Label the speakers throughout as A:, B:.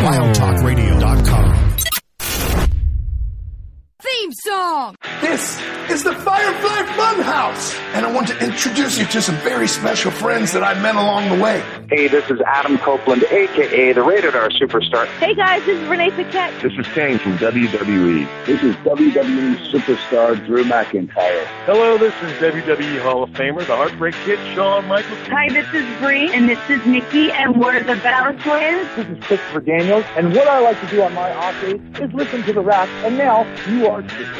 A: WildTalkRadio.com.
B: Theme song!
C: This is the Firefly Funhouse, and I want to introduce you to some very special friends that I met along the way.
D: Hey, this is Adam Copeland, aka the Rated R Superstar.
E: Hey guys, this is Renee Paquette.
F: This is Kane from WWE.
G: This is WWE Superstar Drew McIntyre.
H: Hello, this is WWE Hall of Famer, the Heartbreak Kid, Shawn Michaels.
E: Hi, this is Bree, and this is Nikki, and we're the Bella Twins.
I: This is Christopher Daniels, and what I like to do on my off days is listen to the Rack, and now you are too.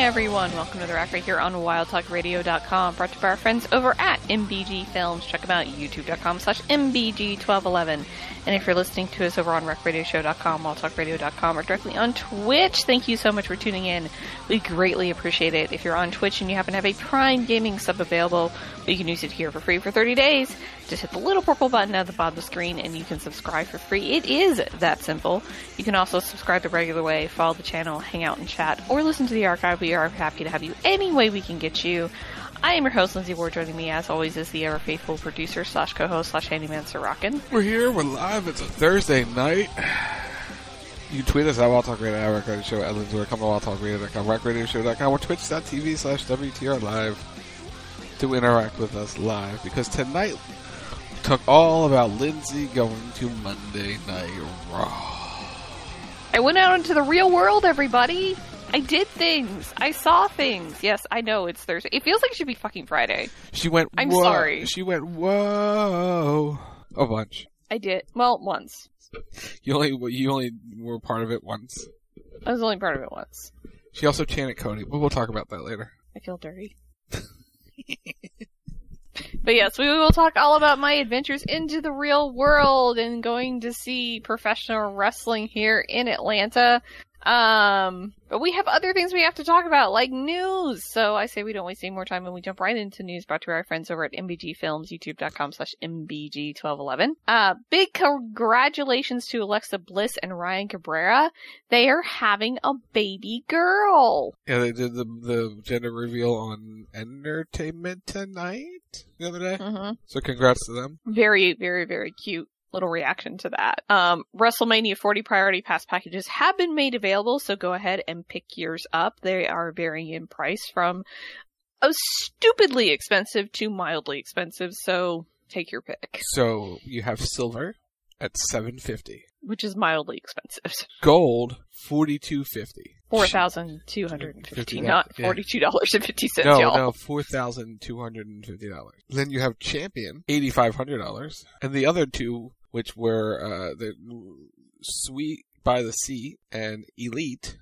J: Everyone. Welcome to the Rack right here on WildTalkRadio.com. Brought to you by our friends over at MBG Films. Check them out, YouTube.com slash MBG1211. And if you're listening to us over on RackRadioShow.com, WildTalkRadio.com, or directly on Twitch, thank you so much for tuning in. We greatly appreciate it. If you're on Twitch and you happen to have a Prime Gaming sub available, you can use it here for free for 30 days. Just hit the little purple button at the bottom of the screen and you can subscribe for free. It is that simple. You can also subscribe the regular way, follow the channel, hang out and chat, or listen to the archive. We are happy to have you any way we can get you. I am your host, Lindsey Ward. Joining me, as always, is the ever faithful producer slash co-host slash handyman, Sir Rockin.
K: We're here. We're live. It's a Thursday night. You can tweet us at Wild Talk Radio, at Rack Radio Show, at Lindsey, or come to wildtalkradio.com, rackradioshow.com, or twitch.tv slash WTR Live to interact with us live. Because tonight we talk all about Lindsey going to Monday Night Raw.
J: I went out into the real world, everybody. I did things. I saw things. Yes, I know it's Thursday. It feels like it should be fucking Friday.
K: She went.
J: I'm
K: whoa.
J: sorry.
K: She went. Whoa, a bunch.
J: I did. Well, once.
K: You only you only were part of it once.
J: I was only part of it once.
K: She also chanted Cody, but we'll talk about that later.
J: I feel dirty. But yes, we will talk all about my adventures into the real world and going to see professional wrestling here in Atlanta. Um, but we have other things we have to talk about, like news. So I say we don't waste any more time and we jump right into news brought to our friends over at MBG Films, youtube.com slash MBG1211. Uh, big congratulations to Alexa Bliss and Ryan Cabrera. They are having a baby girl.
K: Yeah, they did the the gender reveal on Entertainment Tonight the other day.
J: Mm-hmm.
K: So congrats to them.
J: Very, very, very cute little reaction to that. Um, WrestleMania 40 priority pass packages have been made available, so go ahead and pick yours up. They are varying in price from a stupidly expensive to mildly expensive, so take your pick.
K: So you have silver at seven fifty,
J: Which is mildly expensive.
K: gold forty two fifty.
J: Four thousand two hundred and fifty,
K: $50,
J: not forty two dollars and fifty cents,
K: No,
J: y'all.
K: no, four thousand two hundred and fifty dollars. Then you have champion eighty five hundred dollars, and the other two, which were uh, the Suite by the Sea and Elite,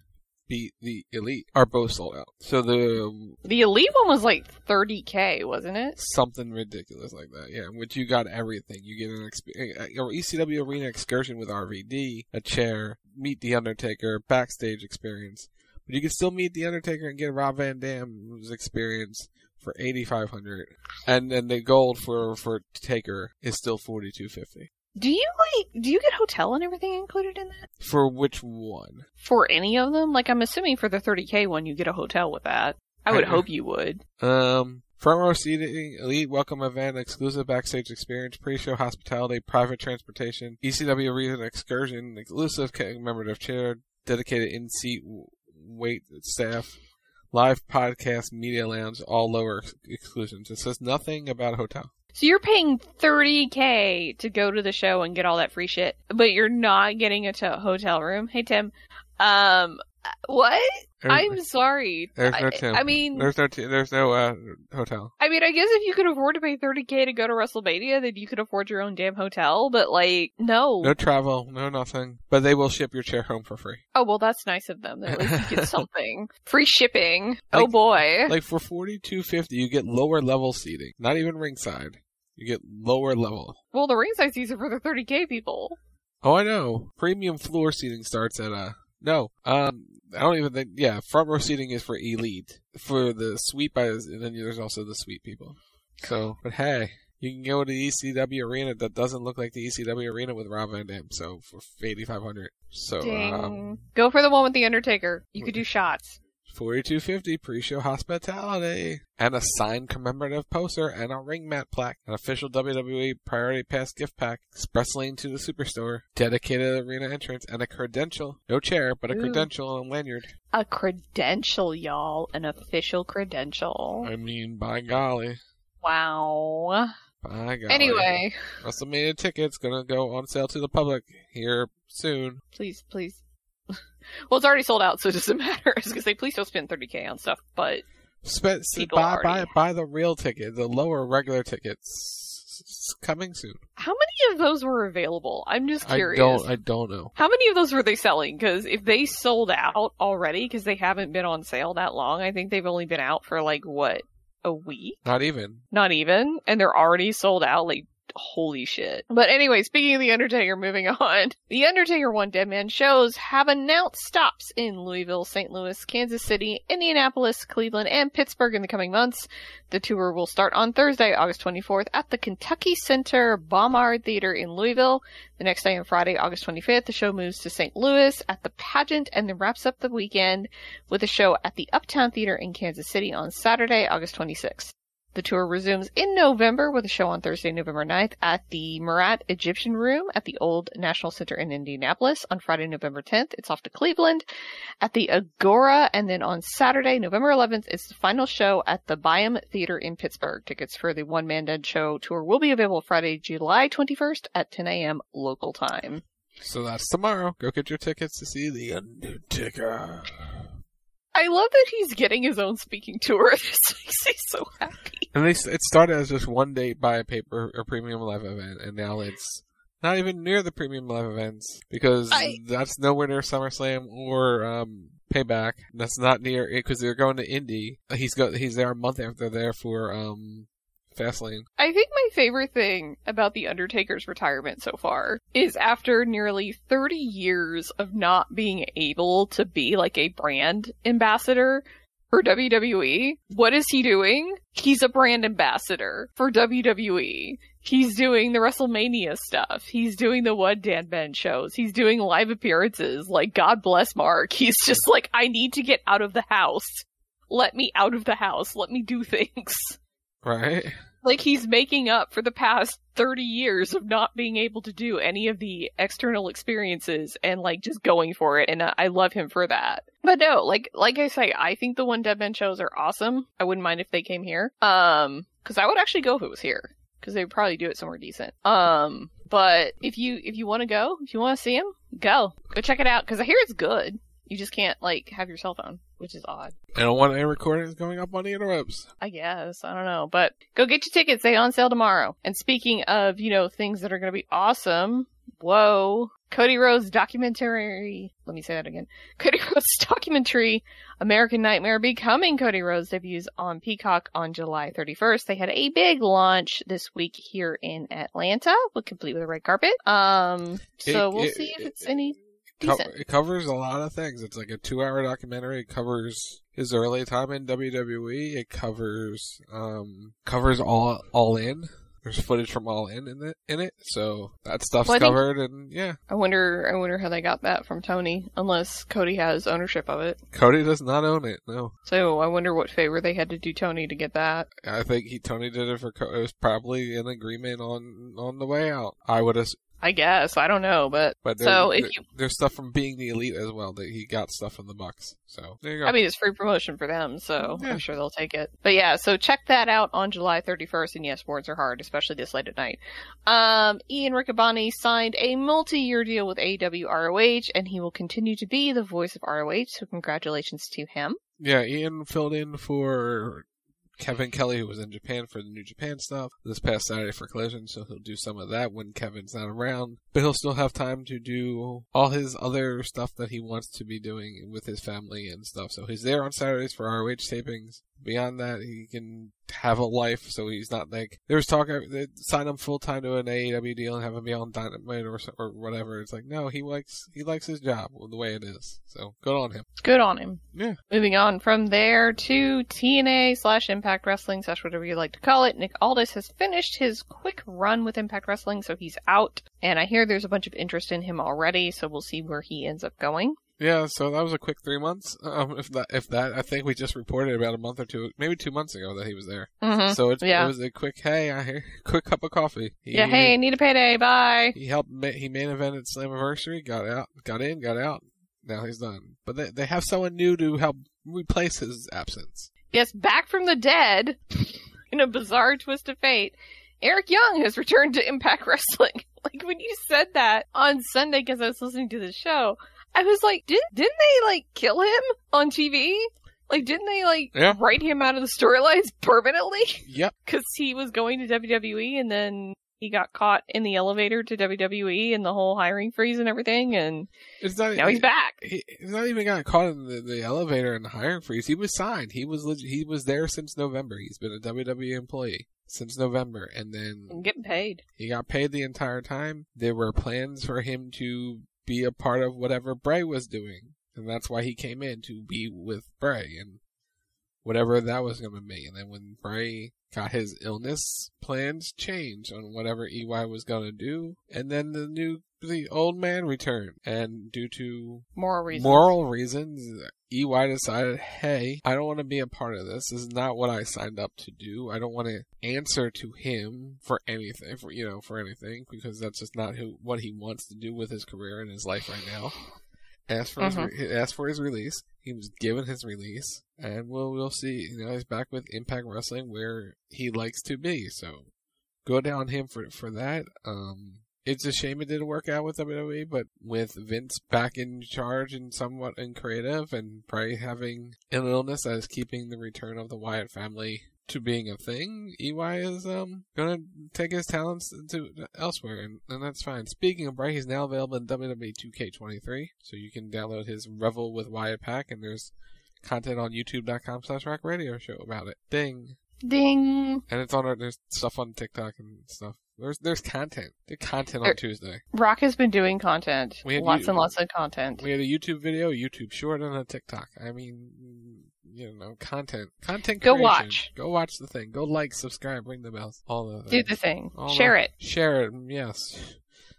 K: beat the Elite, are both sold out. So the
J: The elite one was like 30k, wasn't it?
K: something ridiculous like that, yeah. Which you got everything. You get an exp- ECW arena excursion with RVD, a chair, meet the Undertaker, backstage experience. But you can still meet the Undertaker and get Rob Van Dam's experience for eighty five hundred, and then the gold for for Taker is still forty two fifty.
J: Do you like? Do you get hotel and everything included in that?
K: For which one?
J: For any of them? Like I'm assuming for the 30k one, you get a hotel with that. I would hope you would.
K: Um, front row seating, elite welcome event, exclusive backstage experience, pre-show hospitality, private transportation, ECW arena excursion, exclusive commemorative chair, dedicated in-seat wait staff, live podcast, media lounge, all lower ex- exclusions. It says nothing about a hotel.
J: So you're paying 30k to go to the show and get all that free shit, but you're not getting a to- hotel room. Hey Tim, um, what?
K: There's-
J: I'm sorry.
K: There's no
J: I,
K: Tim.
J: I mean,
K: there's no t- there's no uh, hotel.
J: I mean, I guess if you could afford to pay 30k to go to WrestleMania, then you could afford your own damn hotel. But like, no.
K: No travel, no nothing. But they will ship your chair home for free.
J: Oh well, that's nice of them. At least you get something. Free shipping. oh boy.
K: Like for forty two fifty, you get lower level seating, not even ringside. You get lower level.
J: well, the ringside seats are for the 30k people.
K: Oh, I know. Premium floor seating starts at uh no. Um, I don't even think. Yeah, front row seating is for elite. For the suite by, and then there's also the suite people. So, but hey, you can go to the ECW arena that doesn't look like the ECW arena with Rob Van Dam. So for eighty five hundred. So um,
J: Go for the one with the Undertaker. You could do shots.
K: Forty two fifty pre-show hospitality and a signed commemorative poster and a ring mat plaque, an official WWE Priority Pass gift pack, express lane to the superstore, dedicated arena entrance, and a credential, no chair, but a
J: Ooh.
K: credential and lanyard.
J: A credential, y'all. An official credential.
K: I mean, by golly,
J: Wow.
K: by golly.
J: Anyway,
K: WrestleMania tickets gonna go on sale to the public here soon.
J: please, please. Well, it's already sold out, so it doesn't matter. I was gonna say, please don't spend 30k on stuff, but
K: Spe-
J: People
K: buy, buy, buy the real ticket, the lower regular tickets. It's coming soon.
J: how many of those were available? I'm just curious.
K: I don't. I don't know.
J: How many of those were they selling? Because if they sold out already, because they haven't been on sale that long, I think they've only been out for like what a week,
K: Not even.
J: not even, and they're already sold out. Like holy shit. But anyway, speaking of the Undertaker, moving on. The Undertaker One Dead Man shows have announced stops in Louisville, St. Louis, Kansas City, Indianapolis, Cleveland, and Pittsburgh in the coming months. The tour will start on Thursday, August 24th at the Kentucky Center Bomhard Theater in Louisville. The next day on Friday, August 25th, the show moves to St. Louis at the pageant and then wraps up the weekend with a show at the Uptown Theater in Kansas City on Saturday, August 26th. The tour resumes in November with a show on Thursday, November 9th at the Murat Egyptian Room at the Old National Center in Indianapolis. On Friday, November 10th, it's off to Cleveland at the Agora. And then on Saturday, November 11th, it's the final show at the Byham Theater in Pittsburgh. Tickets for the One Man Dead Show tour will be available Friday, July 21st at 10 a.m. local time.
K: So that's tomorrow. Go get your tickets to see the Undertaker.
J: I love that he's getting his own speaking tour. This makes me so happy.
K: And they, it started as just one date by a paper or premium live event, and now it's not even near the premium live events because
J: I-
K: that's nowhere near SummerSlam or um, Payback. That's not near it because they're going to Indy. He's go he's there a month after they're there for um, Fastlane.
J: I think my favorite thing about The Undertaker's retirement so far is after nearly 30 years of not being able to be like a brand ambassador for WWE, what is he doing? He's a brand ambassador for WWE. He's doing the WrestleMania stuff. He's doing the One Dan Ben shows. He's doing live appearances. Like, God bless Mark. He's just like, I need to get out of the house. Let me out of the house. Let me do things.
K: Right?
J: Like he's making up for the past 30 years of not being able to do any of the external experiences and like just going for it and I love him for that. But no, like like I say, I think the One Dead Men shows are awesome. I wouldn't mind if they came here. Um cuz I would actually go if it was here cuz they would probably do it somewhere decent. Um but if you if you want to go, if you want to see him, go. Go check it out cuz I hear it's good. You just can't like have your cell phone, which is odd.
K: I don't want any recordings going up on the interwebs.
J: I guess. I don't know. But go get your tickets. They on sale tomorrow. And speaking of, you know, things that are going to be awesome. Whoa. Cody Rhodes documentary. Let me say that again. Cody Rhodes documentary, American Nightmare Becoming Cody Rhodes debuts on Peacock on July 31st. They had a big launch this week here in Atlanta, with complete with a red carpet. Um, so
K: It-
J: we'll
K: it-
J: see if
K: it-
J: it's any
K: Co- it covers a lot of things. It's like a two-hour documentary. It covers his early time in WWE. It covers um covers all all in. There's footage from All In in it. In it, so that stuff's
J: Well, I think-
K: covered. And yeah,
J: I wonder, I wonder how they got that from Tony, unless Cody has ownership of it.
K: Cody does not own it. No,
J: So I wonder what favor they had to do Tony to get that.
K: I think he Tony did it for. It was probably an agreement on on the way out. I would have.
J: I guess I don't know, but,
K: But
J: so if you,
K: there's stuff from being the elite as well that he got stuff from the Bucks. So there you go.
J: I mean, it's free promotion for them, so
K: Yeah.
J: I'm sure they'll take it. But yeah, so check that out on July 31st. And yes, words are hard, especially this late at night. Um, Ian Riccaboni signed a multi-year deal with AEW ROH, and he will continue to be the voice of ROH. So congratulations to him.
K: Yeah, Ian filled in for Kevin Kelly, who was in Japan for the New Japan stuff this past Saturday for Collision, so he'll do some of that when Kevin's not around. But he'll still have time to do all his other stuff that he wants to be doing with his family and stuff. So he's there on Saturdays for ROH tapings. Beyond that, he can have a life, so he's not like there was talk uh, they sign him full time to an AEW deal and have him be on Dynamite or or whatever. It's like no, he likes he likes his job the way it is. So good on him.
J: Good on him.
K: Yeah.
J: Moving on from there to TNA slash Impact Wrestling slash whatever you like to call it. Nick Aldis has finished his quick run with Impact Wrestling, so he's out. And I hear there's a bunch of interest in him already, so we'll see where he ends up going.
K: Yeah, so that was a quick three months. Um, if that, if that, I think we just reported about a month or two, maybe two months ago that he was there.
J: Mhm.
K: So it's,
J: Yeah.
K: it was a quick, hey, I quick cup of coffee. He,
J: yeah, hey, need a payday, bye.
K: He helped, he main evented Slammiversary, got out, got in, got out. Now he's done. But they, they have someone new to help replace his absence.
J: Yes, back from the dead, in a bizarre twist of fate, Eric Young has returned to Impact Wrestling. like when you said that on Sunday, because I was listening to the show, I was like, did didn't they like kill him on TV? Like, didn't they like
K: Yeah.
J: write him out of the storylines permanently?
K: Yep.
J: Because he was going to WWE and then he got caught in the elevator to WWE and the whole hiring freeze and everything, and
K: It's not,
J: now he's back.
K: He, he's not even got caught in the, the elevator and the hiring freeze. He was signed. He was leg- he was there since November. He's been a WWE employee since November, and then
J: I'm getting paid.
K: He got paid the entire time. There were plans for him to be a part of whatever Bray was doing. And that's why he came in to be with Bray and whatever that was going to be. And then when Bray got his illness, plans changed on whatever EY was going to do. And then the new, the old man returned. And due to
J: Moral reasons.
K: moral reasons, EY decided, hey, I don't want to be a part of this. This is not what I signed up to do. I don't want to answer to him for anything, for you know, for anything, because that's just not who what he wants to do with his career and his life right now. Asked for his
J: Mhm.
K: re- asked for his release. He was given his release, and we'll we'll see. You know, he's back with Impact Wrestling where he likes to be. So good on him for for that. Um, it's a shame it didn't work out with WWE, but with Vince back in charge and somewhat in creative, and Bray having an illness that is keeping the return of the Wyatt family to being a thing, EY is um gonna take his talents to elsewhere, and, and that's fine. Speaking of Bray, he's now available in WWE 2K23, so you can download his Revel with Wyatt pack, and there's content on YouTube.com slash Rack Radio Show about it. Ding.
J: Ding.
K: And it's on our, there's stuff on TikTok and stuff. There's there's content. There's content on
J: There-
K: Tuesday.
J: Rock has been doing content.
K: We had
J: lots
K: you-
J: and lots of content.
K: We had a YouTube video, YouTube short, and a TikTok. I mean, you know, content, content. creation.
J: Go watch.
K: Go watch the thing. Go like, subscribe, ring the bells, all of
J: Do the thing.
K: All
J: Share
K: the-
J: it.
K: Share it. Yes.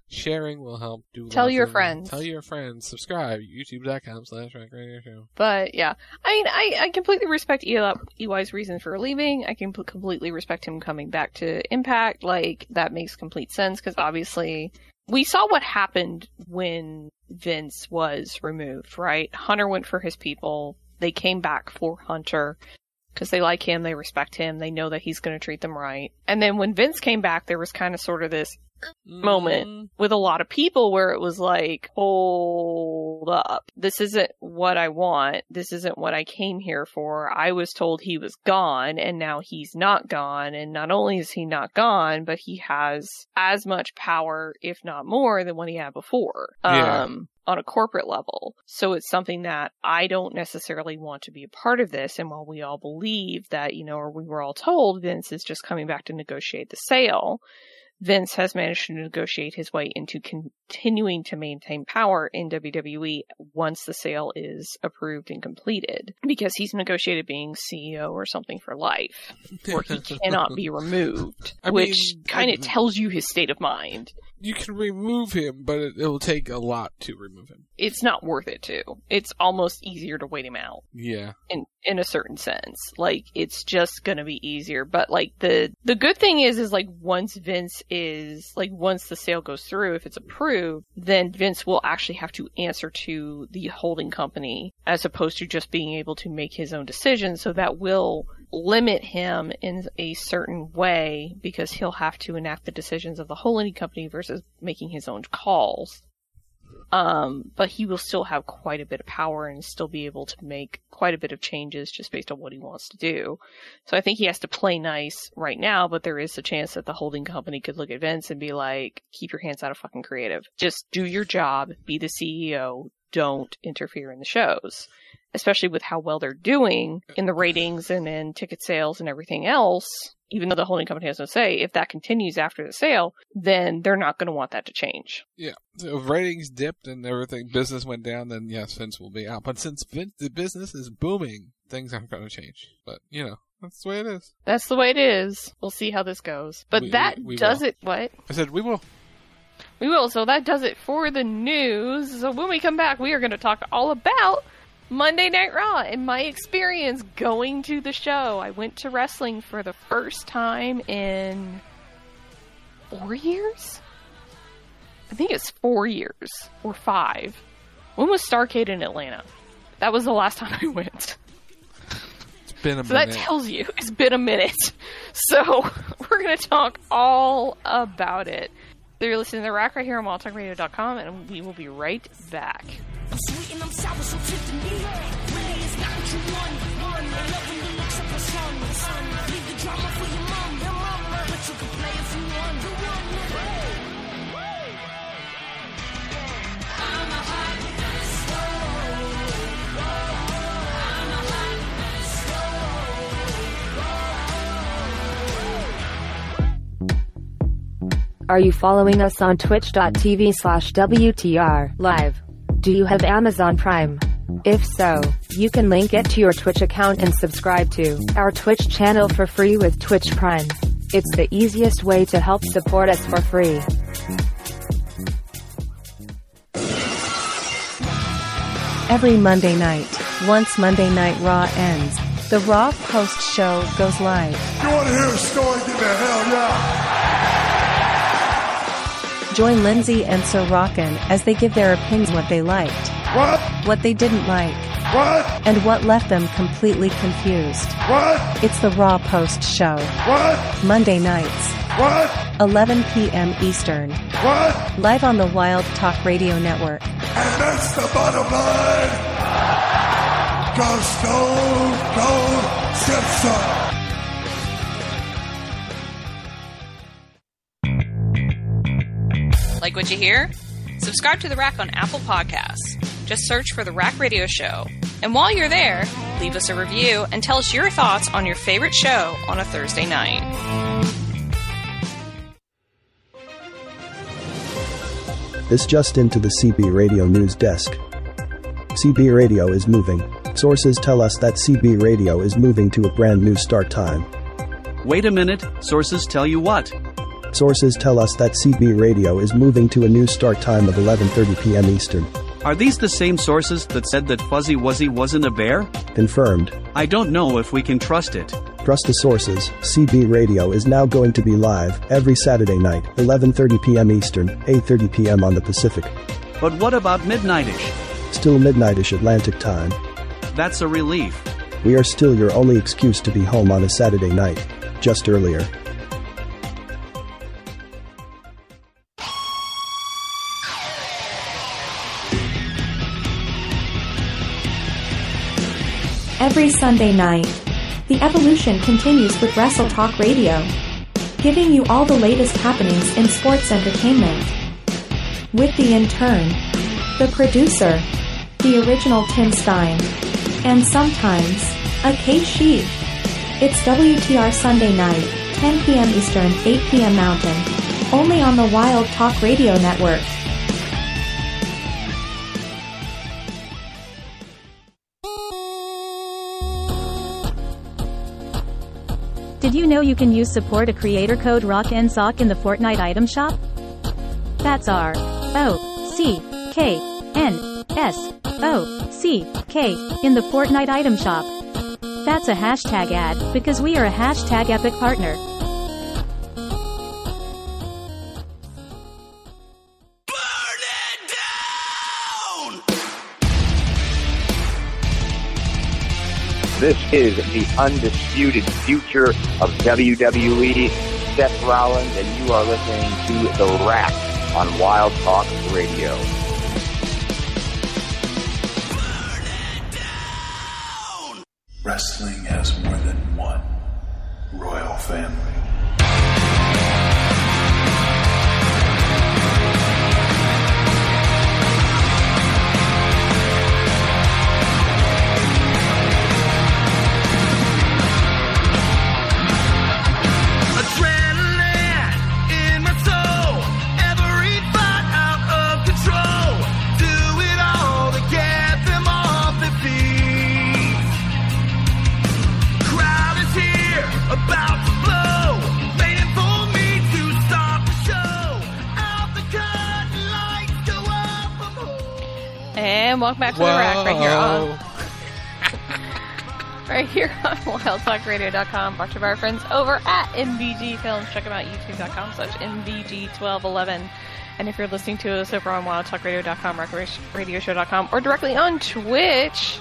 K: Sharing will help. Do
J: Tell your friends.
K: Tell your friends. Subscribe. YouTube.com slash Rack Radio Show.
J: But yeah, I mean, I, I completely respect Eli, EY's reason for leaving. I can p- completely respect him coming back to Impact. Like that makes complete sense because obviously we saw what happened when Vince was removed, right? Hunter went for his people. They came back for Hunter because they like him, they respect him, they know that he's going to treat them right. And then when Vince came back, there was kind of sort of this moment with a lot of people where it was like, hold up. This isn't what I want. This isn't what I came here for. I was told he was gone and now he's not gone. And not only is he not gone, but he has as much power, if not more, than what he had before.
K: Yeah.
J: Um, on a corporate level. So it's something that I don't necessarily want to be a part of this. And while we all believe that, you know, or we were all told Vince is just coming back to negotiate the sale, Vince has managed to negotiate his way into continuing to maintain power in WWE once the sale is approved and completed because he's negotiated being CEO or something for life where he cannot be removed,
K: I
J: which kind of tells you his state of mind.
K: You can remove him, but it, it'll take a lot to remove him.
J: It's not worth it to. It's almost easier to wait him out.
K: Yeah.
J: in in a certain sense. Like it's just gonna be easier. But like the the good thing is is like once Vince is like once the sale goes through, if it's approved, then Vince will actually have to answer to the holding company as opposed to just being able to make his own decisions. So that will limit him in a certain way because he'll have to enact the decisions of the holding company versus making his own calls. Um, but he will still have quite a bit of power and still be able to make quite a bit of changes just based on what he wants to do. So I think he has to play nice right now, but there is a chance that the holding company could look at Vince and be like, keep your hands out of fucking creative. Just do your job, be the CEO, don't interfere in the shows. Especially with how well they're doing in the ratings and in ticket sales and everything else, even though the holding company has no say, if that continues after the sale, then they're not going to want that to change.
K: Yeah. So if ratings dipped and everything, business went down, then yes, Vince will be out. But since Vince, the business is booming, things aren't going to change. But, you know, that's the way it is.
J: That's the way it is. We'll see how this goes. But
K: We-
J: that
K: we- we
J: does
K: will.
J: it. What?
K: I said, we will.
J: We will. So that does it for the news. So when we come back, we are going to talk all about Monday Night Raw and my experience going to the show. I went to wrestling for the first time in four years? I think it's four years or five. When was Starcade in Atlanta? That was the last time I went.
K: It's been a
J: So that tells you it's been a minute. So we're going to talk all about it. So you're listening to The Rack right here on MalTalkRadio.com, and we will be right back.
A: I'm sour, so Tiffany. Really, it's not what you want. I love when you look up leave the drama for your mom. Your mama. But you can play if you want. You want
L: Are you following us on twitch.tv slash WTR live? Do you have Amazon Prime? If so, you can link it to your Twitch account and subscribe to our Twitch channel for free with Twitch Prime. It's the easiest way to help support us for free.
M: Every Monday night, once Monday Night Raw ends, the Raw post show goes live.
C: You want to hear a story? Give me a hell yeah.
M: Join Lindsey and Sir Rockin' as they give their opinions what they liked,
C: What?
M: what they didn't like,
C: What?
M: and what left them completely confused.
C: What?
M: It's the Raw Post Show.
C: What?
M: Monday nights,
C: What?
M: 11 p.m. Eastern,
C: What?
M: live on the Wild Talk Radio Network.
C: And that's the bottom line. Go Stone Cold Simpson.
J: Like what you hear? Subscribe to The Rack on Apple Podcasts. Just search for The Rack Radio Show. And while you're there, leave us a review and tell us your thoughts on your favorite show on a Thursday night.
N: This just into the CB Radio News Desk. CB Radio is moving. Sources tell us that CB Radio is moving to a brand new start time.
O: Wait a minute, sources tell you what?
N: Sources tell us that CB Radio is moving to a new start time of 11:30 p.m. Eastern.
O: Are these the same sources that said that Fuzzy Wuzzy wasn't a bear?
N: Confirmed.
O: I don't know if we can trust it.
N: Trust the sources. CB Radio is now going to be live every Saturday night, 11:30 p.m. Eastern, 8:30 p.m. on the Pacific.
O: But what about midnightish?
N: Still midnightish Atlantic time.
O: That's a relief.
N: We are still your only excuse to be home on a Saturday night. Just earlier.
P: Every Sunday night. The evolution continues with Wrestle Talk Radio, giving you all the latest happenings in sports entertainment. With the intern, the producer, the original Tim Stein, and sometimes, a Kate. It's WTR Sunday night, 10 p.m. Eastern, 8 p.m. Mountain, only on the Wild Talk Radio Network.
Q: Did you know you can use support a creator code ROCKNSOCK in the Fortnite item shop? That's R O C K N S O C K in the Fortnite item shop. That's a hashtag ad because we are a hashtag epic partner.
D: This is the undisputed future of WWE. Seth Rollins, and you are listening to The Rack on Wild Talk Radio.
C: Wrestling has more than one royal family.
J: And welcome back to the rack right here on right here on wildtalkradio.com. Brought to by our friends over at MBG Films. Check them out, youtube.com slash MBG1211. And if you're listening to us over on wildtalkradio.com, radioshow.com, or directly on Twitch,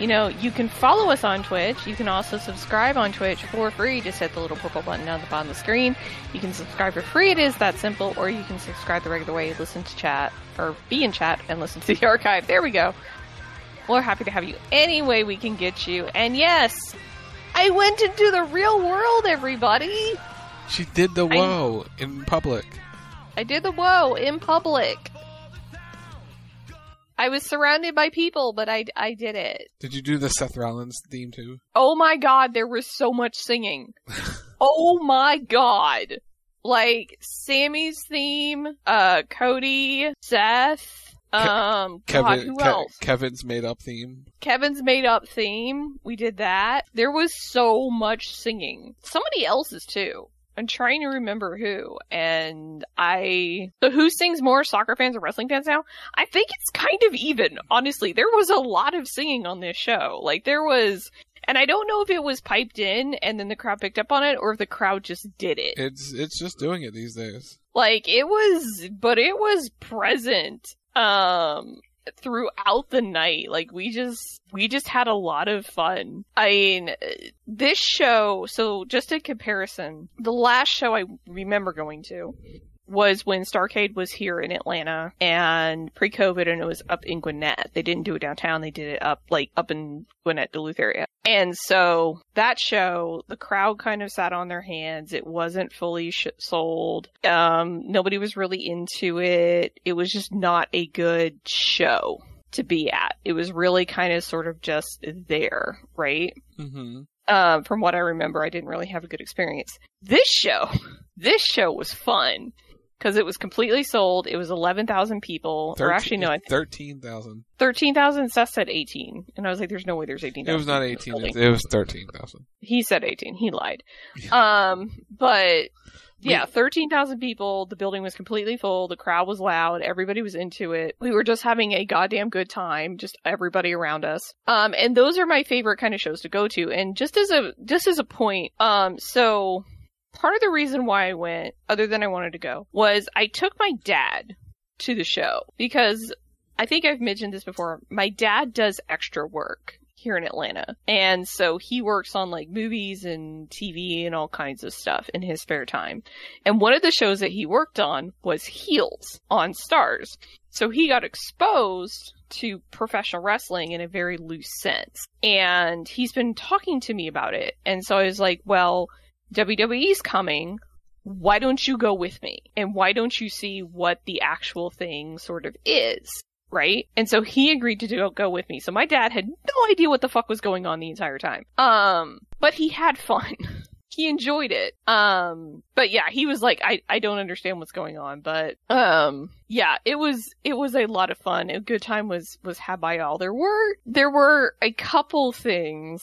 J: you know, you can follow us on Twitch. You can also subscribe on Twitch for free. Just hit the little purple button down at the bottom of the screen. You can subscribe for free. It is that simple. Or you can subscribe the regular way, listen to chat, or be in chat and listen to the archive. There we go. We're happy to have you any way we can get you. And yes, I went into the real world, everybody.
K: She did the whoa in public.
J: I did the whoa in public. I was surrounded by people, but I, I did it.
K: Did you do the Seth Rollins theme too?
J: Oh my god, there was so much singing. oh my god. Like, Sami's theme, uh, Cody, Seth, um, God,
K: Kevin,
J: who
K: Ke-
J: else?
K: Kevin's made up theme.
J: Kevin's made up theme. We did that. There was so much singing. Somebody else's too. I'm trying to remember who. And I. So who sings more, soccer fans or wrestling fans now? I think it's kind of even, honestly. There was a lot of singing on this show. Like, there was. And I don't know if it was piped in and then the crowd picked up on it or if the crowd just did it.
K: It's it's just doing it these days.
J: Like it was, but it was present um throughout the night. Like we just we just had a lot of fun. I mean, this show. So just in comparison, the last show I remember going to was when Starcade was here in Atlanta and pre-COVID and it was up in Gwinnett. They didn't do it downtown. They did it up, like, up in Gwinnett, Duluth area. And so that show, the crowd kind of sat on their hands. It wasn't fully sh- sold. Um, nobody was really into it. It was just not a good show to be at. It was really kind of sort of just there, right?
K: Mm-hmm.
J: Um, from what I remember, I didn't really have a good experience. This show, this show was fun because it was completely sold. It was 11,000 people. or actually, no, I think
K: thirteen thousand.
J: 13,000. Seth said 18. And I was like, there's no way there's 18,000.
K: It was not eighteen.
J: this
K: It, it was thirteen thousand.
J: he said 18. He lied. Um, but yeah, 13,000 people. The building was completely full. The crowd was loud. Everybody was into it. We were just having a goddamn good time. Just everybody around us. Um, and those are my favorite kind of shows to go to. And just as a, just as a point, um, so part of the reason why I went, other than I wanted to go, was I took my dad to the show because I think I've mentioned this before. My dad does extra work here in Atlanta. And so he works on like movies and TV and all kinds of stuff in his spare time. And one of the shows that he worked on was Heels on Starz. So he got exposed to professional wrestling in a very loose sense. And he's been talking to me about it. And so I was like, well, WWE's coming. Why don't you go with me? And why don't you see what the actual thing sort of is? Right? And so he agreed to do, go with me. So my dad had no idea what the fuck was going on the entire time. Um, but he had fun. he enjoyed it. Um, but yeah, he was like, I, I don't understand what's going on, but, um, yeah, it was, it was a lot of fun. A good time was, was had by all. There were, there were a couple things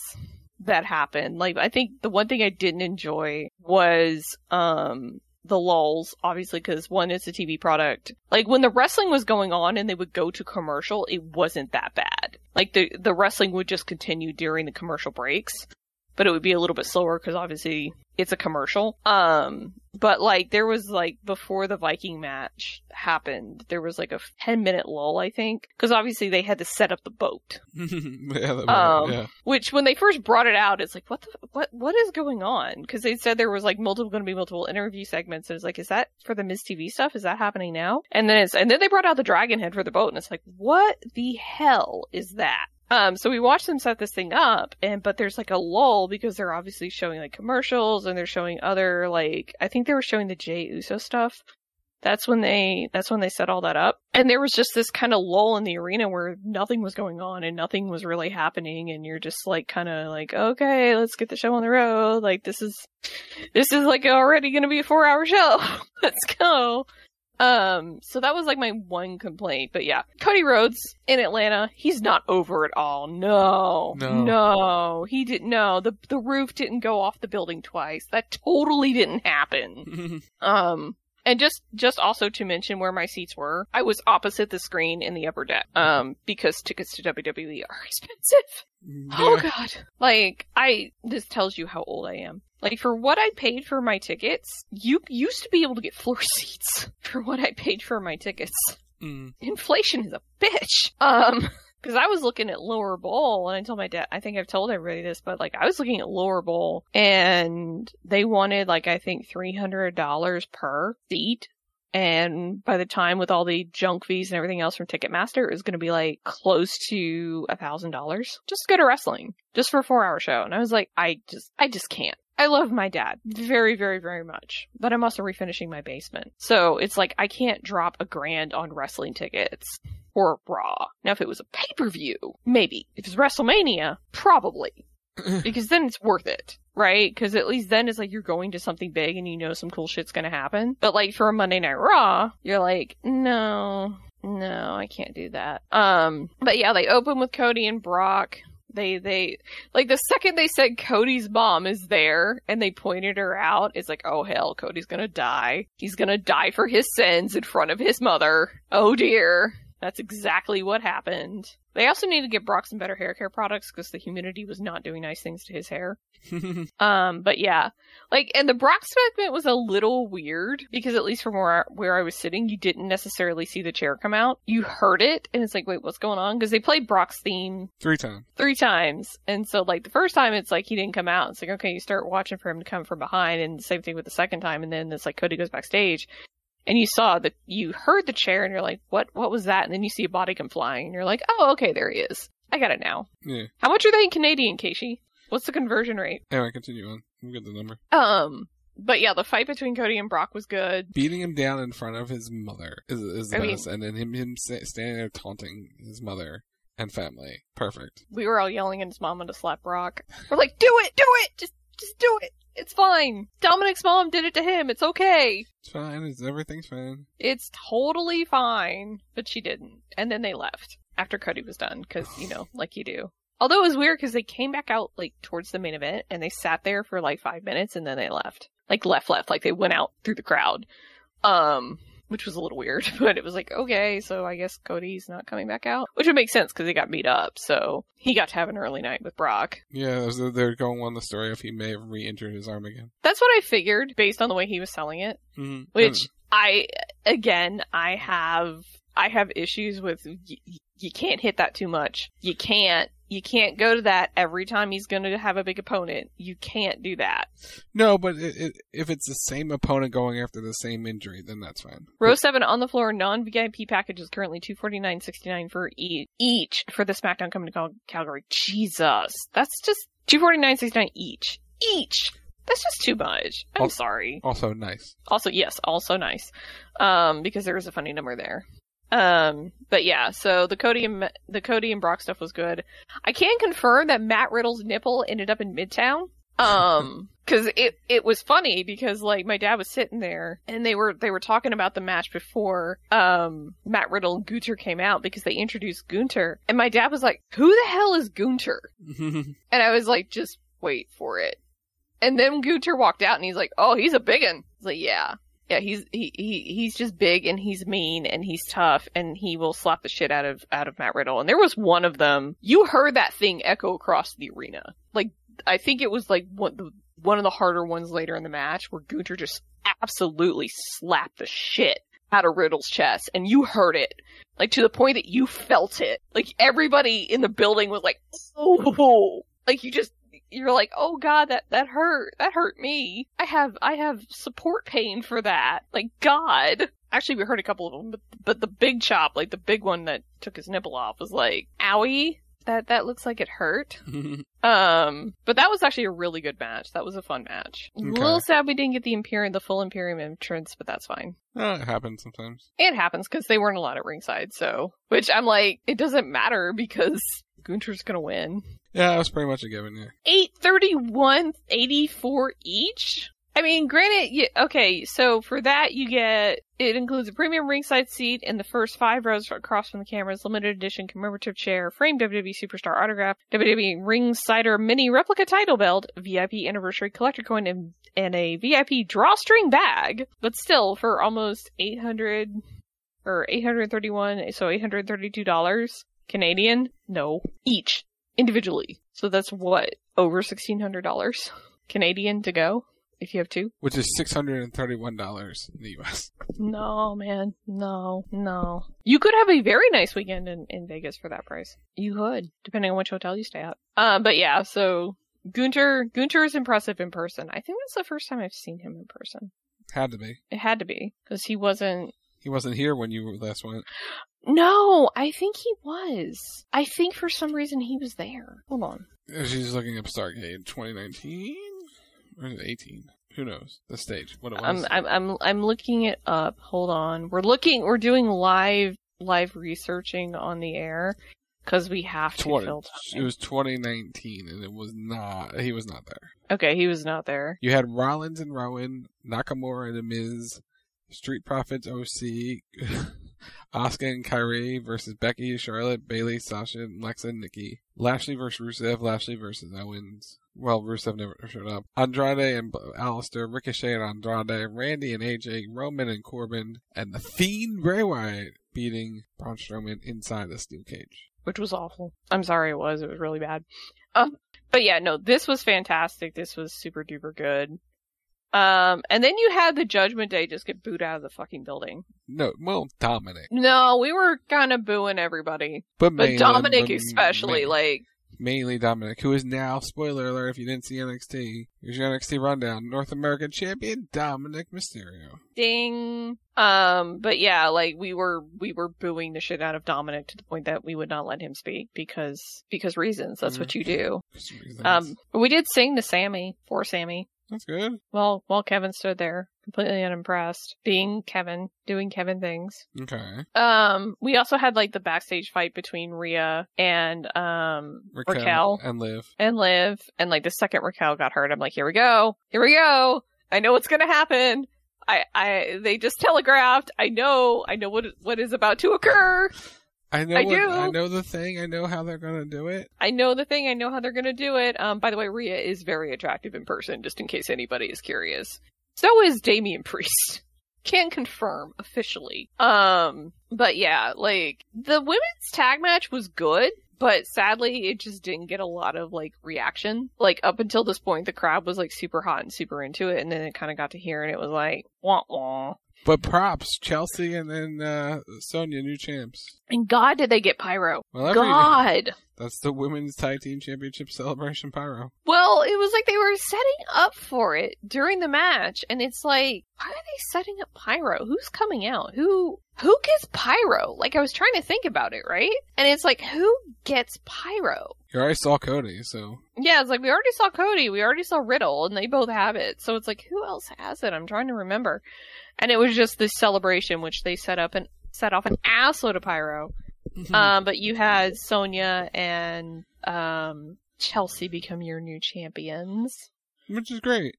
J: that happened. Like, I think the one thing I didn't enjoy was, um, the lulls, obviously, because one, it's a TV product. Like when the wrestling was going on and they would go to commercial, it wasn't that bad. Like the the wrestling would just continue during the commercial breaks, but it would be a little bit slower because obviously it's a commercial. Um, but like there was like before the Viking match happened, there was like a 10 minute lull, I think, because obviously they had to set up the boat.
K: yeah, that-
J: Um,
K: yeah.
J: which when they first brought it out, it's like, what the, what, what is going on? Because they said there was like multiple, going to be multiple interview segments. And it's like, is that for the Miz TV stuff? Is that happening now? And then it's, and then they brought out the dragon head for the boat and it's like, what the hell is that? Um, so we watched them set this thing up and, but there's like a lull because they're obviously showing like commercials and they're showing other, like, I think they were showing the Jey Uso stuff. That's when they, that's when they set all that up. And there was just this kind of lull in the arena where nothing was going on and nothing was really happening. And you're just like, kind of like, okay, let's get the show on the road. Like, this is, this is like already going to be a four hour show. let's go. Um, so that was like my one complaint, but yeah, Cody Rhodes in Atlanta, he's not over at all. No,
K: No.
J: no, he didn't. No, the the roof didn't go off the building twice. That totally didn't happen. um, and just just also to mention where my seats were, I was opposite the screen in the upper deck. Um, because tickets to WWE are expensive. Oh god. Like I this tells you how old I am. Like for what I paid for my tickets, you used to be able to get floor seats for what I paid for my tickets.
K: Mm.
J: Inflation is a bitch. Um because I was looking at lower bowl and I told my dad I think I've told everybody this, but like I was looking at lower bowl and they wanted like I think three hundred dollars per seat and by the time with all the junk fees and everything else from Ticketmaster, it was going to be like close to a thousand dollars just to go to wrestling, just for a four hour show. And I was like, I just, I just can't. I love my dad very, very, very much, but I'm also refinishing my basement. So it's like, I can't drop a grand on wrestling tickets for Raw. Now, if it was a pay per view, maybe. If it's WrestleMania, probably. because then it's worth it, right? Because at least then it's like you're going to something big and you know some cool shit's gonna happen. But like for a Monday Night Raw, you're like, no, no, I can't do that. Um, but yeah, they open with Cody and Brock. They, they, like the second they said Cody's mom is there and they pointed her out, it's like, oh hell, Cody's gonna die. He's gonna die for his sins in front of his mother. Oh dear. That's exactly what happened. They also need to get Brock some better hair care products because the humidity was not doing nice things to his hair. Um, but yeah, like, and the Brock segment was a little weird because at least from where where I was sitting, you didn't necessarily see the chair come out. You heard it, and it's like, wait, what's going on? Because they played Brock's theme
K: Three times.
J: three times, and so like the first time, it's like he didn't come out. It's like okay, you start watching for him to come from behind, and the same thing with the second time, and then it's like Cody goes backstage. And you saw that you heard the chair and you're like, what, what was that? And then you see a body come flying and you're like, oh, okay, there he is. I got it now.
K: Yeah.
J: How much are they in Canadian, Casey? What's the conversion rate?
K: Anyway, continue on. We'll get the number.
J: Um, but yeah, the fight between Cody and Brock was good.
K: Beating him down in front of his mother is, is the
J: I mean-
K: and then him him standing there taunting his mother and family. Perfect.
J: We were all yelling at his mama to slap Brock. We're like, do it, do it, just, just do it. It's fine. Dominic's mom did it to him. It's okay.
K: It's fine. It's everything's fine.
J: It's totally fine. But she didn't. And then they left after Cody was done, because, you know, like you do. Although it was weird because they came back out, like, towards the main event and they sat there for like five minutes and then they left. Like, left, left. Like, they went out through the crowd. Um, which was a little weird, but it was like, okay, so I guess Cody's not coming back out. Which would make sense because he got beat up, so he got to have an early night with Brock.
K: Yeah, they're going on the story of he may have re-injured his arm again.
J: That's what I figured based on the way he was selling it.
K: Mm-hmm.
J: Which I, again, I have, I have issues with you can't hit that too much. You can't. You can't go to that every time he's going to have a big opponent. You can't do that.
K: No, but it, it, if it's the same opponent going after the same injury, then that's fine.
J: Row seven on the floor non VIP package is currently two forty nine sixty nine for e- each for the SmackDown coming to Cal- Calgary. Jesus, that's just two forty nine sixty nine each. Each. That's just too much. I'm
K: Al-
J: sorry.
K: Also nice.
J: Also, yes, also nice. Um, because there is a funny number there. Um, but yeah, so the Cody and the Cody and Brock stuff was good. I can confirm that Matt Riddle's nipple ended up in Midtown. Um, cause it, it was funny because like my dad was sitting there and they were, they were talking about the match before, um, Matt Riddle and Gunther came out because they introduced Gunther and my dad was like, who the hell is Gunther? And I was like, just wait for it. And then Gunther walked out and he's like, oh, he's a big one. I was like, yeah. Yeah, he's he, he he's just big and he's mean and he's tough and he will slap the shit out of out of Matt Riddle. And there was one of them. You heard that thing echo across the arena. Like I think it was like one the one of the harder ones later in the match where Gunther just absolutely slapped the shit out of Riddle's chest and you heard it. Like to the point that you felt it. Like everybody in the building was like, oh, like you just you're like, oh god, that that hurt. That hurt me. I have I have support pain for that. Like God. Actually, we heard a couple of them, but but the big chop, like the big one that took his nipple off, was like, owie. That that looks like it hurt. Um, but that was actually a really good match. That was a fun match. A little sad we didn't get the Imperium, the full Imperium entrance, but that's fine.
K: Uh, it happens sometimes.
J: It happens because they weren't allowed at ringside, so. Which I'm like, it doesn't matter because Gunther's gonna win.
K: Yeah, that was pretty much a given. Yeah.
J: 831 84 each? I mean, granted, you, okay, so for that you get, it includes a premium ringside seat in the first five rows across from the cameras, limited edition commemorative chair, framed WWE Superstar autograph, WWE Ringsider mini replica title belt, VIP anniversary collector coin, and, and a VIP drawstring bag. But still, for almost 800, or 831, so $832 Canadian? No. Each. Individually. So that's what? Over $1,600 Canadian to go? If you have two?
K: Which is six hundred and thirty-one dollars in the U.S.
J: No, man. No, no. You could have a very nice weekend in, in Vegas for that price. You could, depending on which hotel you stay at. Um, but yeah, so Gunther, Gunther is impressive in person. I think that's the first time I've seen him in person.
K: Had to be.
J: It had to be, because he wasn't,
K: He wasn't here when you last went.
J: No, I think he was. I think for some reason he was there. Hold on.
K: She's looking up Starcade 2019 or is it 18? Who knows? The stage. What it was.
J: I'm, I'm, I'm, I'm looking it up. Hold on. We're looking, we're doing live, live researching on the air, because we have to
K: 20,
J: fill
K: it was 2019, and it was not. He was not there.
J: Okay, he was not there.
K: You had Rollins and Rowan, Nakamura and The Miz, Street Profits OC, Asuka and Kairi versus Becky, Charlotte, Bayley, Sasha, Lexa Nikki. Lashley versus Rusev, Lashley versus Owens. Well, Rusev never showed up. Andrade and Aleister, Ricochet and Andrade, Randy and AJ, Roman and Corbin, and the Fiend Bray Wyatt beating Braun Strowman inside the steel cage.
J: which was awful. I'm sorry it was. It was really bad. Um, but yeah, no, this was fantastic. This was super duper good. Um, and then you had the Judgment Day just get booed out of the fucking building.
K: No, well, Dominic.
J: No, we were kind of booing everybody,
K: But,
J: but
K: mainly-
J: Dominic
K: but
J: especially.
K: ma-
J: like,
K: mainly Dominic, who is now, spoiler alert if you didn't see NXT, here's your NXT rundown, North American Champion Dominik Mysterio.
J: ding. Um, but yeah, like we were we were booing the shit out of Dominic to the point that we would not let him speak because because reasons. That's what you do. Um, but we did sing to Sami for Sami.
K: That's good.
J: Well, while Kevin stood there, completely unimpressed, being Kevin, doing Kevin things.
K: Okay.
J: Um, we also had like the backstage fight between Rhea and um
K: Raquel,
J: Raquel,
K: and Liv.
J: and Liv, and like the second Raquel got hurt, I'm like, here we go, here we go. I know what's gonna happen. I, I, they just telegraphed. I know, I know what what is about to occur.
K: I know.
J: I
K: what,
J: do.
K: I know the thing. I know how they're gonna do it.
J: I know the thing. I know how they're gonna do it. Um, by the way, Rhea is very attractive in person, just in case anybody is curious. So is Damian Priest. Can confirm officially. Um, but yeah, like the women's tag match was good, but sadly it just didn't get a lot of like reaction. Like up until this point, the crowd was like super hot and super into it, and then it kind of got to here and it was like wah wah.
K: But props, Chelsea and then uh, Sonya, new champs.
J: And God, did they get pyro?
K: Well, every-
J: God.
K: That's the women's tag team championship celebration pyro.
J: Well, it was like they were setting up for it during the match, and it's like, why are they setting up pyro? Who's coming out? Who who gets pyro? Like I was trying to think about it, right? And it's like, who gets pyro?
K: You already saw Cody, so
J: Yeah, it's like we already saw Cody, we already saw Riddle, and they both have it. So it's like, who else has it? I'm trying to remember. And it was just this celebration which they set up and set off an assload of pyro. Um, but you had Sonya and um, Chelsea become your new champions,
K: which is great.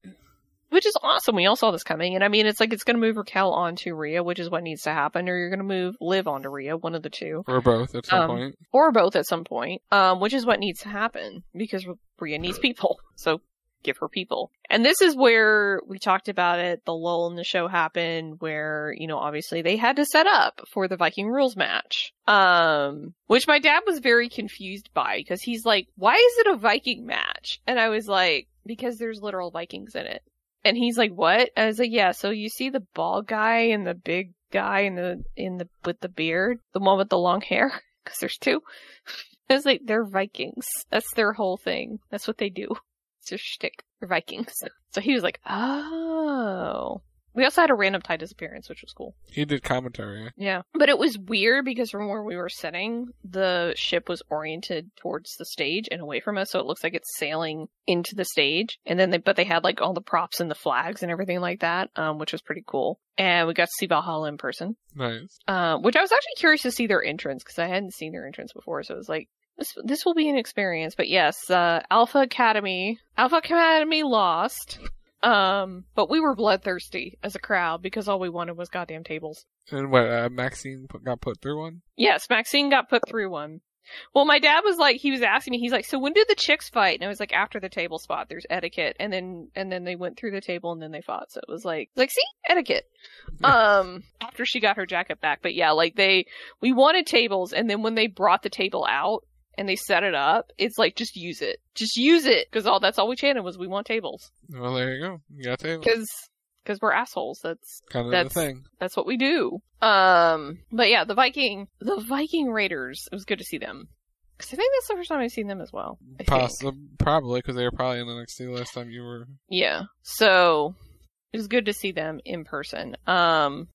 J: which is awesome. We all saw this coming, and I mean, it's like it's going to move Raquel onto Rhea, which is what needs to happen, or you're going to move Liv onto Rhea, one of the two,
K: Or both at some
J: Um,
K: point.
J: or both at some point, um, which is what needs to happen because Rhea needs people. So give her people. And this is where we talked about it. The lull in the show happened where, you know, obviously they had to set up for the Viking rules match. Um, which my dad was very confused by because he's like, why is it a Viking match? And I was like, because there's literal Vikings in it. And he's like, what? I was like, yeah, so you see the bald guy and the big guy in the, in the, with the beard? The one with the long hair? Cause there's two. I was like, they're Vikings. That's their whole thing. That's what they do. Their shtick. They're Vikings. So he was like, oh. We also had a random Titus appearance, which was cool.
K: He did commentary.
J: Yeah. But it was weird because from where we were sitting, the ship was oriented towards the stage and away from us, so it looks like it's sailing into the stage. And then they, but they had like all the props and the flags and everything like that, um, which was pretty cool. And we got to see Valhalla in person,
K: Nice.
J: uh, which I was actually curious to see their entrance because I hadn't seen their entrance before, so it was like, this, this will be an experience. But yes, uh, Alpha Academy, Alpha Academy lost. Um, but we were bloodthirsty as a crowd because all we wanted was goddamn tables.
K: And what, uh, Maxxine put, got put through one?
J: Yes, Maxxine got put through one. Well, my dad was like, he was asking me, he's like, so when did the chicks fight? And I was like, after the table spot, there's etiquette. And then, and then they went through the table and then they fought. So it was like, like, see, etiquette. Um, after she got her jacket back. But yeah, like they, we wanted tables. And then when they brought the table out and they set it up, it's like, just use it. Just use it. Cause all, that's all we chanted was we want tables.
K: Well, there you go. You got tables.
J: Cause, cause we're assholes. That's,
K: Kind of
J: that's
K: the thing.
J: that's what we do. Um, but yeah, the Viking, the Viking Raiders. It was good to see them because I think that's the first time I've seen them as well. I think.
K: Possibly, probably, because they were probably in NXT the last time you were.
J: Yeah. So it was good to see them in person. Um,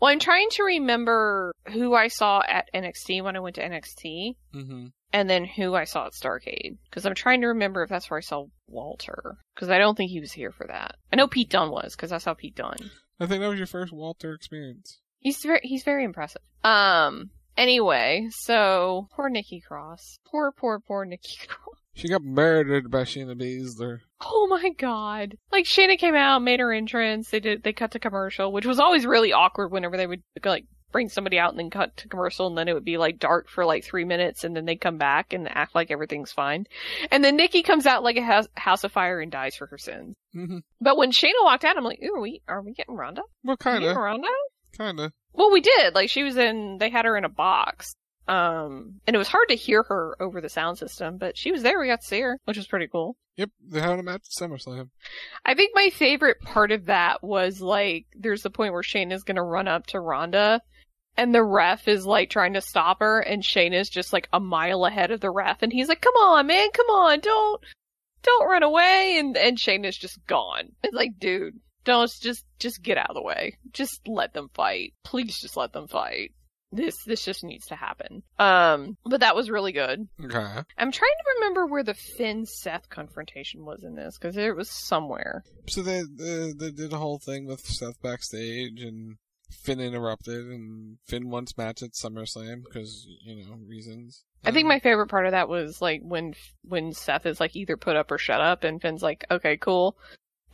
J: well, I'm trying to remember who I saw at NXT when I went to NXT,
K: Mm-hmm.
J: And then who I saw at Starcade because I'm trying to remember if that's where I saw Walter because I don't think he was here for that. I know Pete Dunne was because I saw Pete Dunne.
K: I think that was your first Walter experience.
J: He's very he's very impressive. Um. Anyway, so poor Nikki Cross. Poor poor poor Nikki Cross.
K: She got murdered by Shayna Baszler.
J: Oh my god! Like Shayna came out, made her entrance. They did. They cut to commercial, which was always really awkward whenever they would go like bring somebody out and then cut to commercial, and then it would be like dark for like three minutes, and then they come back and act like everything's fine, and then Nikki comes out like a house, house of fire and dies for her sins.
K: Mm-hmm.
J: But when Shayna walked out, I'm like, ooh, are we are we getting Ronda?
K: Well, kind of.
J: Ronda?
K: Kind of.
J: Well, we did. Like she was in. They had her in a box. Um, and it was hard to hear her over the sound system, but she was there. We got to see her, which was pretty cool.
K: Yep, they had him at SummerSlam.
J: I think my favorite part of that was like, there's the point where Shane is gonna run up to Ronda, and the ref is like trying to stop her, and Shane is just like a mile ahead of the ref, and he's like, "Come on, man, come on, don't, don't run away," and and is just gone. It's like, dude, don't just just get out of the way. Just let them fight. Please, just let them fight. This this just needs to happen. Um, but that was really good.
K: Okay.
J: I'm trying to remember where the Finn Seth confrontation was in this because it was somewhere.
K: So they, they they did a whole thing with Seth backstage, and Finn interrupted, and Finn wants match at SummerSlam because you know reasons.
J: I think my favorite part of that was like when when Seth is like either put up or shut up, and Finn's like, "Okay, cool,"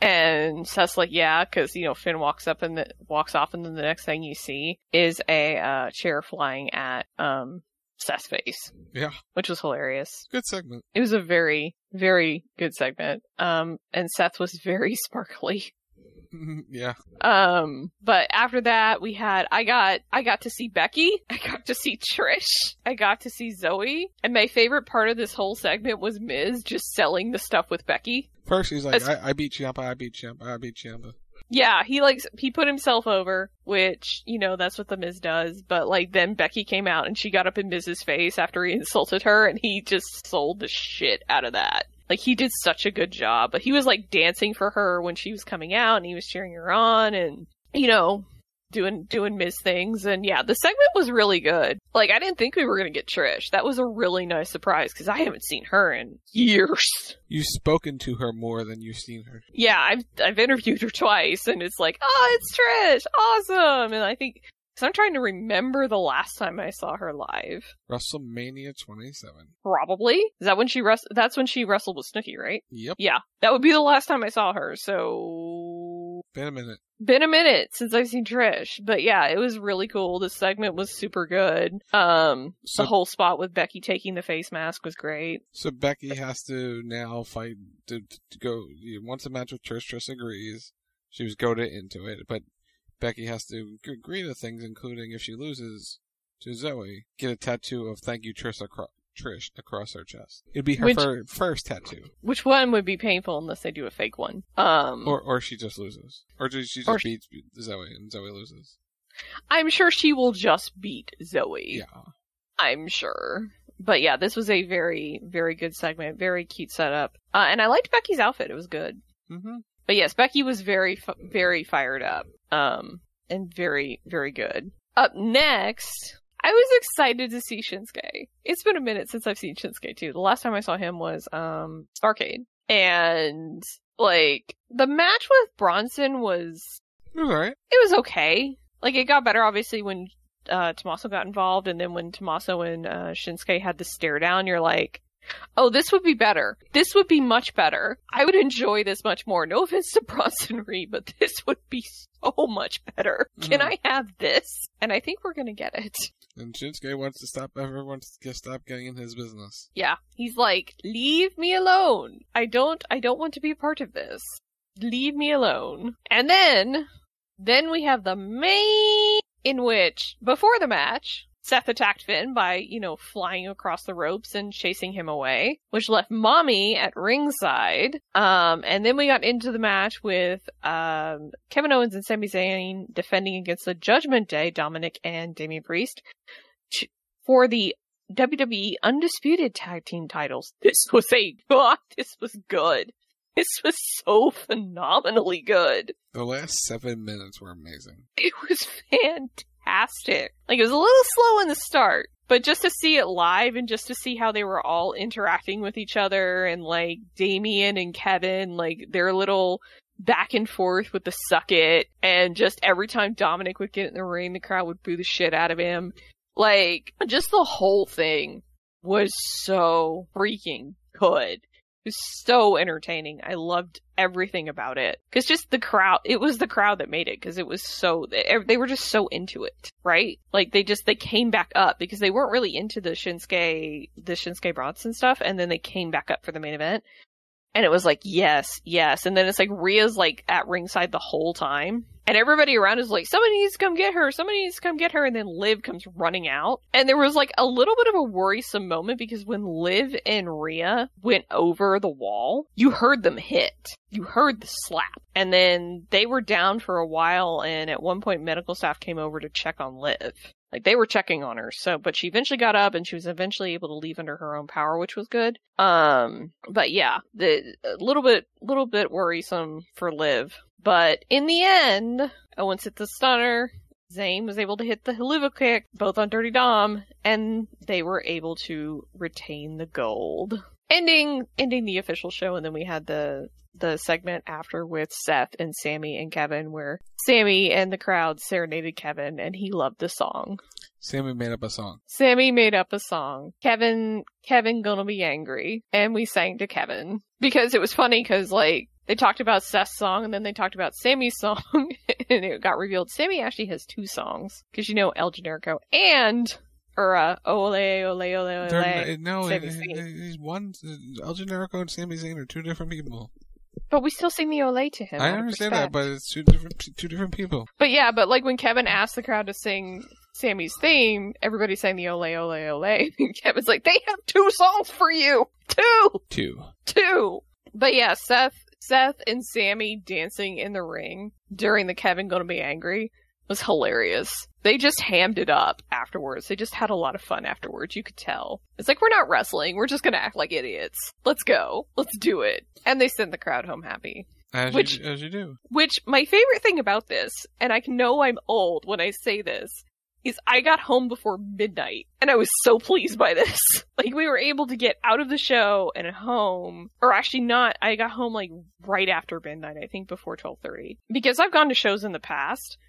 J: and Seth's like, "Yeah," because you know Finn walks up and the, walks off, and then the next thing you see is a uh, chair flying at um Seth's face,
K: Yeah,
J: which was hilarious.
K: good segment.
J: It was a very very good segment. Um, and Seth was very sparkly.
K: yeah.
J: Um, but after that, we had I got I got to see Becky, I got to see Trish, I got to see Zoey, and my favorite part of this whole segment was Miz just selling the stuff with Becky.
K: First he's like,
J: As-
K: I, I beat Ciampa, I beat Ciampa, I beat Ciampa.
J: Yeah, he likes he put himself over, which you know that's what the Miz does. But like then Becky came out and she got up in Miz's face after he insulted her, and he just sold the shit out of that. Like he did such a good job. But he was like dancing for her when she was coming out, and he was cheering her on, and you know doing doing Miz things. And yeah, the segment was really good. Like I didn't think we were gonna get Trish. That was a really nice surprise because I haven't seen her in years.
K: You've spoken to her more than you've seen her.
J: Yeah, I've I've interviewed her twice, and it's like, oh, it's Trish, awesome. And I think because I'm trying to remember the last time I saw her live.
K: WrestleMania 27.
J: Probably is that when she wrest- That's when she wrestled with Snooki, right?
K: Yep.
J: Yeah, that would be the last time I saw her. So
K: Been a minute.
J: been a minute since I've seen Trish, but yeah, it was really cool. The segment was super good. Um,
K: So-
J: the whole spot with Becky taking the face mask was great.
K: So Becky has to now fight to, to go. Once a match with Trish, Trish agrees. She was goaded into it, but Becky has to agree to things, including if she loses to Zoey, get a tattoo of "Thank you, Trish" across Trish across her chest. It'd be her
J: Which-
K: fir- first tattoo,
J: Which one would be painful unless they do a fake one? Um,
K: or or she just loses, or she just
J: Or-
K: beats Zoey and Zoey loses.
J: I'm sure she will just beat Zoey.
K: Yeah.
J: I'm sure. But yeah, this was a very, very good segment. Very cute setup. Uh, and I liked Becky's outfit. It was good.
K: Mm-hmm.
J: But yes, Becky was very, very fired up. Um, and very, very good. Up next, I was excited to see Shinsuke. It's been a minute since I've seen Shinsuke too. The last time I saw him was, um, Starcade. And, like, the match with Bronson was
K: It was alright.
J: it was okay. Like it got better obviously when uh Tommaso got involved and then when Tommaso and uh Shinsuke had the stare down, you're like, Oh, this would be better. This would be much better. I would enjoy this much more. No offense to Bronson Reed, but this would be so much better. Can
K: Mhm.
J: I have this? And I think we're gonna get it.
K: And Shinsuke wants to stop. Everyone wants to stop getting in his business.
J: Yeah. He's like, leave me alone. I don't, I don't want to be a part of this. Leave me alone. And then, then we have the main in which, before the match, Seth attacked Finn by, you know, flying across the ropes and chasing him away, which left Mommy at ringside. Um, and then we got into the match with, um, Kevin Owens and Sami Zayn defending against the Judgment Day, Dominic and Damian Priest, for the WWE Undisputed Tag Team titles. This was a god. This was good. This was so phenomenally good.
K: The last seven minutes were amazing.
J: It was fantastic. Like it was a little slow in the start, but just to see it live and just to see how they were all interacting with each other and like Damian and Kevin, like their little back and forth with the suck it and just every time Dominic would get in the ring, the crowd would boo the shit out of him. Like just the whole thing was so freaking good. Was so entertaining. I loved everything about it. Cause just the crowd, it was the crowd that made it cause it was so, they were just so into it, right? Like they just, they came back up because they weren't really into the Shinsuke, the Shinsuke Bronson stuff and then they came back up for the main event. And it was like, yes, yes. And then it's like Rhea's like at ringside the whole time. And everybody around is like, somebody needs to come get her. Somebody needs to come get her. And then Liv comes running out. And there was like a little bit of a worrisome moment because when Liv and Rhea went over the wall, you heard them hit. You heard the slap. And then they were down for a while. And at one point, medical staff came over to check on Liv. Like they were checking on her. So, but she eventually got up and she was eventually able to leave under her own power, which was good. Um, but yeah, the a little bit, little bit worrisome for Liv. But in the end, Owens hit the stunner. Zayn was able to hit the Helluva kick, both on Dirty Dom, and they were able to retain the gold. Ending, ending the official show, and then we had the the segment after with Seth and Sami and Kevin, where Sami and the crowd serenaded Kevin, and he loved the song.
K: Sami made up a song.
J: Sami made up a song. Kevin, Kevin gonna be angry. And we sang to Kevin. Because it was funny cause like, they talked about Seth's song and then they talked about Sami's song and it got revealed Sammy actually has two songs. Cause you know El Generico and, or uh, Ole, Ole, Ole, Ole.
K: They're, no, it, it- he's one. El Generico and Sami Zayn are two different people.
J: But we still sing the Ole to him.
K: I understand that, but it's two different two different people.
J: But yeah, but like when Kevin asked the crowd to sing Sami's theme, everybody sang the Ole, Ole, Ole. And Kevin's like, they have two songs for you! Two!
K: Two.
J: Two! But yeah, Seth, Seth and Sammy dancing in the ring during the Kevin Gonna Be Angry was hilarious. They just hammed it up afterwards. They just had a lot of fun afterwards. You could tell. It's like, we're not wrestling. We're just gonna act like idiots. Let's go. Let's do it. And they sent the crowd home happy.
K: As,
J: Which-
K: you, as you do.
J: Which, my favorite thing about this, and I know I'm old when I say this, is I got home before midnight, and I was so pleased by this. like, we were able to get out of the show and home, or actually not, I got home like right after midnight, I think before 12.30. Because I've gone to shows in the past,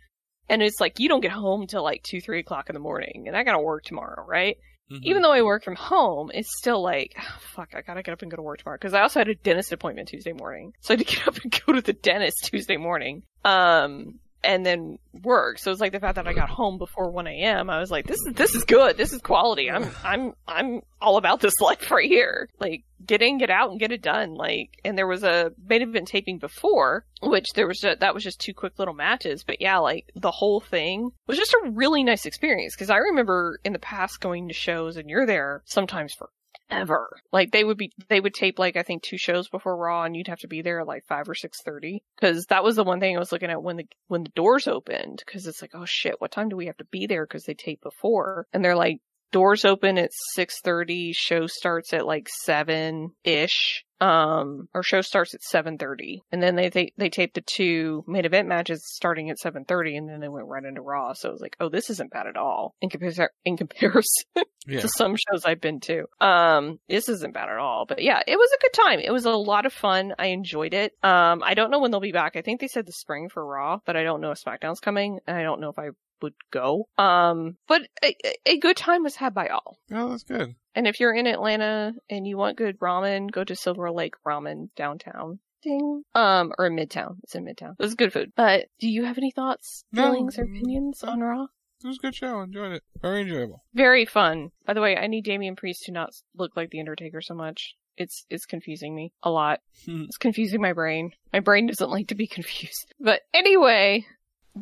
J: and it's like, you don't get home till like 2, 3 o'clock in the morning, and I gotta work tomorrow, right? Even though I work from home, it's still like, "Ah, fuck, I gotta get up and go to work tomorrow. Cause I also had a dentist appointment Tuesday morning. So I had to get up and go to the dentist Tuesday morning. Um, and then work. So it's like the fact that I got home before 1 a.m. I was like, this is, this is good. This is quality. I'm, I'm, I'm all about this life right here. Like, get in, get out, and get it done. Like, and there was a main event taping before, which there was, a, that was just two quick little matches. But yeah, like, the whole thing was just a really nice experience. Cause I remember in the past going to shows and you're there sometimes for ever. Like they would be, they would tape like I think two shows before Raw, and you'd have to be there at like five or six thirty. Because that was the one thing I was looking at when the when the doors opened. Because it's like, oh shit, what time do we have to be there? Because they tape before, and they're like, doors open at six thirty. Show starts at like seven ish. Um, or show starts at seven thirty, and then they they they taped the two main event matches starting at seven thirty, and then they went right into Raw. So it was like, oh, this isn't bad at all in comparison in comparison
K: Yeah.
J: to some shows I've been to. Um, this isn't bad at all. But yeah, it was a good time. It was a lot of fun. I enjoyed it. Um, I don't know when they'll be back. I think they said the spring for Raw, but I don't know if SmackDown's coming, and I don't know if I would go. Um, but a, a good time was had by all.
K: Oh, that's good.
J: And if you're in Atlanta and you want good ramen, go to Silver Lake Ramen downtown. Ding. Um, or in Midtown. It's in Midtown. It was good food. But do you have any thoughts,
K: No.
J: feelings, or opinions on Raw?
K: It was a good show. Enjoyed it. Very enjoyable.
J: Very fun. By the way, I need Damian Priest to not look like the Undertaker so much. It's it's confusing me a lot. it's confusing my brain. My brain doesn't like to be confused. But anyway,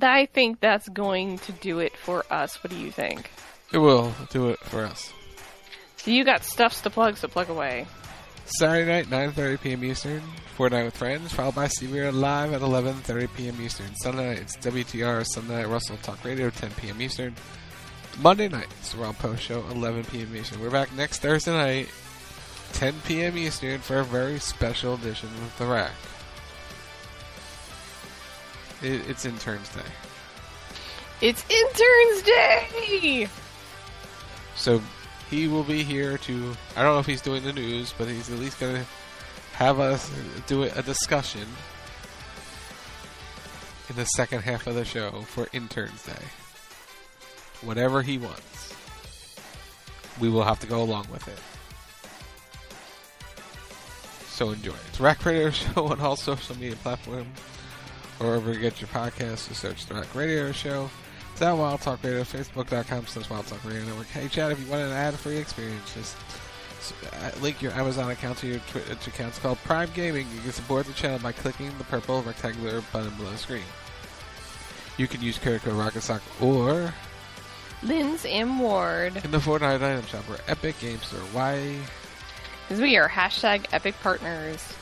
J: I think that's going to do it for us. What do you think?
K: It will do it for us.
J: So you got stuffs to plug, so plug away.
K: Saturday night, 9.30 p.m. Eastern, Fortnite with Friends, followed by CBR Live at 11.30 p.m. Eastern. Sunday night, it's WTR, Sunday night, Russell Talk Radio, 10 p.m. Eastern. Monday night, it's the Rob Post Show, 11 p.m. Eastern. We're back next Thursday night, 10 p.m. Eastern, for a very special edition of The Rack. It, it's Interns Day.
J: It's Interns Day!
K: So he will be here to. I don't know if he's doing the news, but he's at least going to have us do a discussion in the second half of the show for Interns Day. Whatever he wants, we will have to go along with it. So enjoy. It's Rack Radio Show on all social media platforms. Or wherever you get your podcasts, just search the Rack Radio Show. It's at Wild Talk Radio, Facebook.com slash Wild Talk Radio Network. Hey, Chad, if you want an ad-free experience, just uh, link your Amazon account to your Twitch account. It's called Prime Gaming. You can support the channel by clicking the purple rectangular button below the screen. You can use code code Rocket Sock or
J: Lynn's M. Ward.
K: in the Fortnite item shop or Epic Games Store. Why?
J: Because we are hashtag epic partners.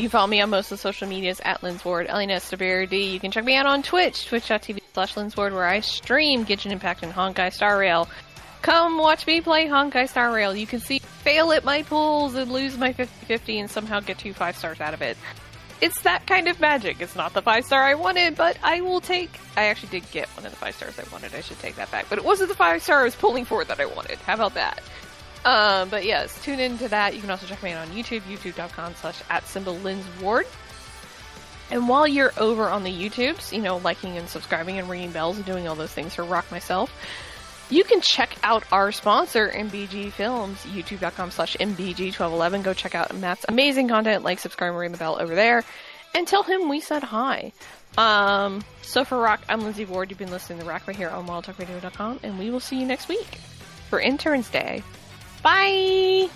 J: You can follow me on most of the social medias at Linsward, L-N-S-W-R-D. You can check me out on Twitch, twitch.tv slash Linsward, where I stream Genshin Impact and Honkai Star Rail. Come watch me play Honkai Star Rail. You can see fail at my pools and lose my 50-50 and somehow get two five stars out of it. It's that kind of magic. It's not the five star I wanted, but I will take. I actually did get one of the five stars I wanted. I should take that back. But it wasn't the five star I was pulling for that I wanted. How about that? Um, but yes, tune into that. You can also check me out on YouTube, youtube.com slash at symbol Lynn's Ward. And while you're over on the YouTubes, you know, liking and subscribing and ringing bells and doing all those things for Rock Myself, you can check out our sponsor, MBG Films, youtube.com slash MBG1211. Go check out Matt's amazing content, like, subscribe, ring the bell over there, and tell him we said hi. Um, so for Rack, I'm Lindsey Ward. You've been listening to Rack right here on WildTalkRadio.com, and we will see you next week for Interns Day. Bye.